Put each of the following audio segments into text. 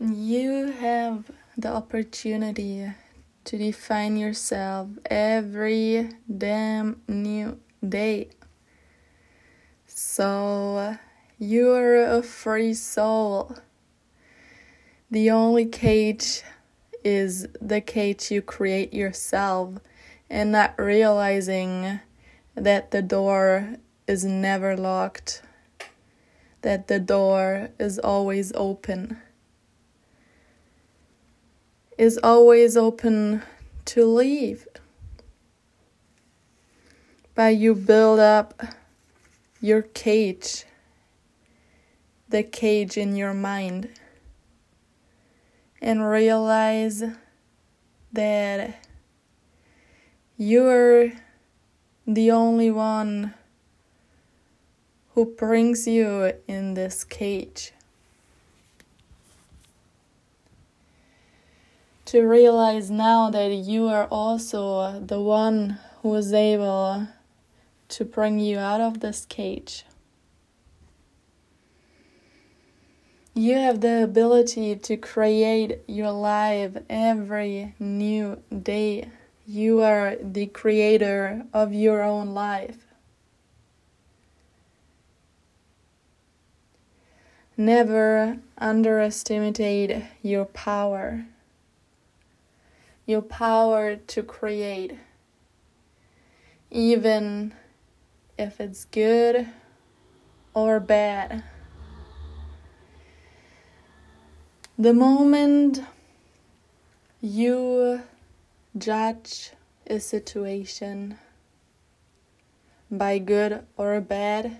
You have the opportunity to define yourself every damn new day. So you're a free soul. The only cage is the cage you create yourself, and not realizing that the door is never locked, that the door is always open is always open to leave. But you build up your cage, the cage in your mind, and realize that you're the only one who brings you in this cage. To realize now that you are also the one who is able to bring you out of this cage. You have the ability to create your life every new day. You are the creator of your own life. Never underestimate your power your power to create, even if it's good or bad. The moment you judge a situation by good or bad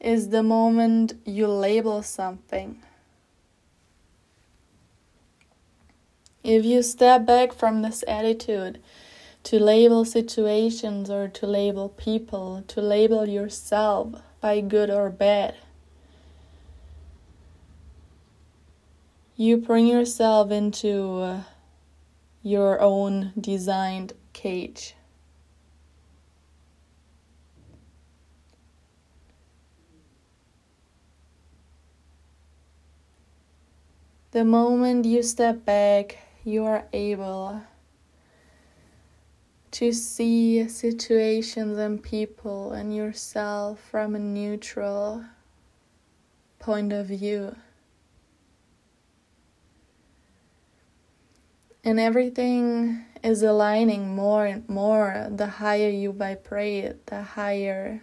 is the moment you label something. If you step back from this attitude to label situations or to label people, to label yourself by good or bad, you bring yourself into uh, your own designed cage. The moment you step back you are able to see situations and people and yourself from a neutral point of view. And everything is aligning more and more. The higher you vibrate, the higher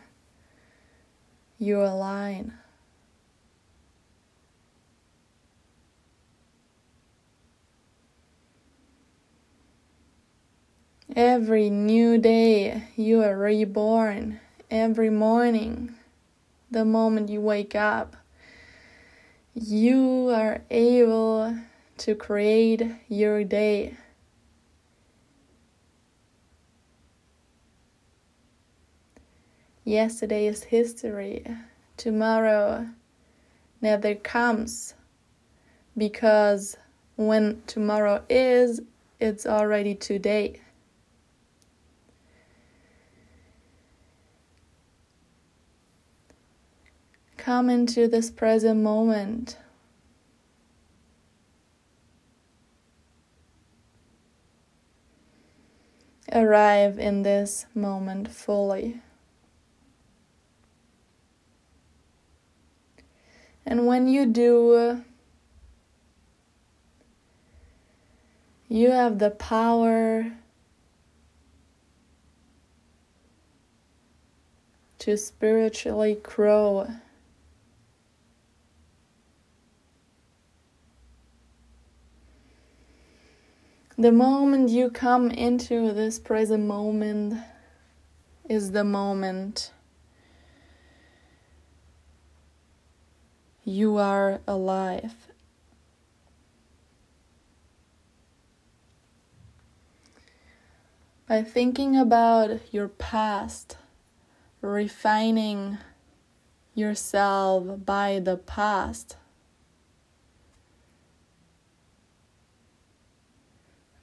you align. Every new day you are reborn. Every morning, the moment you wake up, you are able to create your day. Yesterday is history. Tomorrow never comes because when tomorrow is, it's already today. Come into this present moment. Arrive in this moment fully. And when you do, you have the power to spiritually grow. The moment you come into this present moment is the moment you are alive. By thinking about your past, refining yourself by the past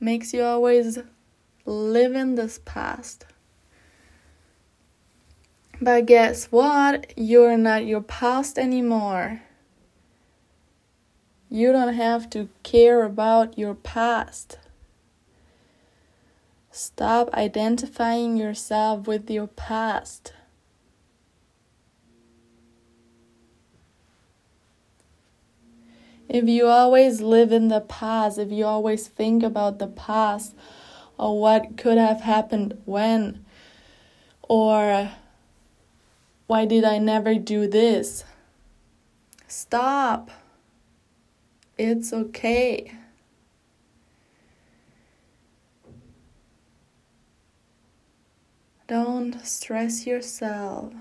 makes you always live in this past. But guess what? You're not your past anymore. You don't have to care about your past. Stop identifying yourself with your past. If you always live in the past, if you always think about the past or what could have happened when, or why did I never do this? Stop. It's okay. Don't stress yourself.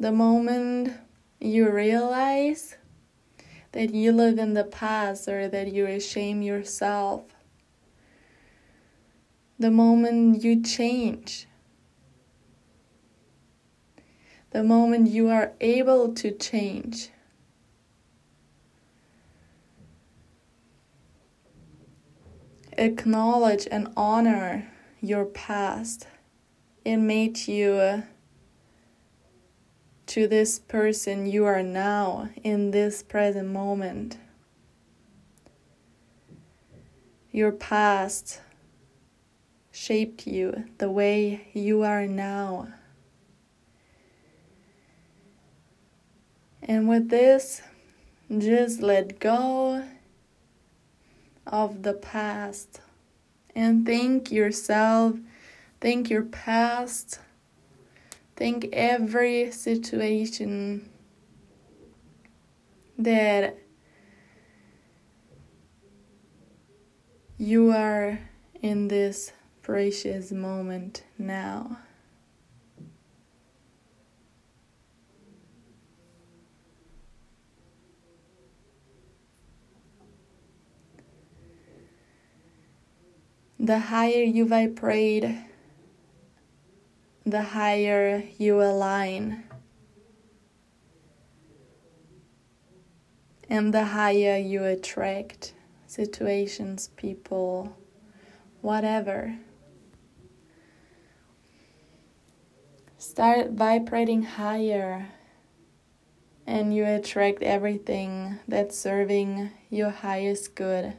The moment you realize that you live in the past or that you shame yourself, the moment you change, the moment you are able to change. Acknowledge and honor your past. It made you to this person you are now in this present moment. Your past shaped you the way you are now. And with this, just let go of the past and thank yourself, thank your past, thank every situation that you are in this precious moment now. the higher you vibrate, the higher you align. And the higher you attract situations, people, whatever. Start vibrating higher and you attract everything that's serving your highest good.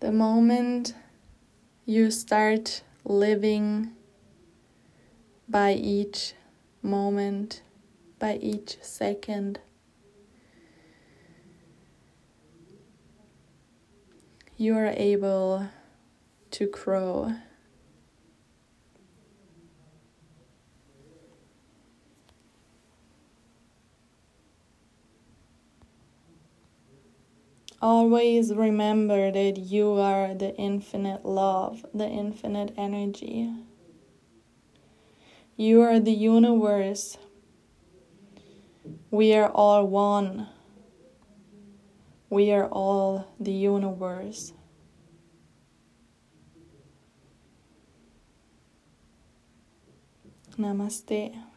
The moment you start living by each moment, by each second, you are able to grow. Always remember that you are the infinite love, the infinite energy. You are the universe. We are all one. We are all the universe. Namaste.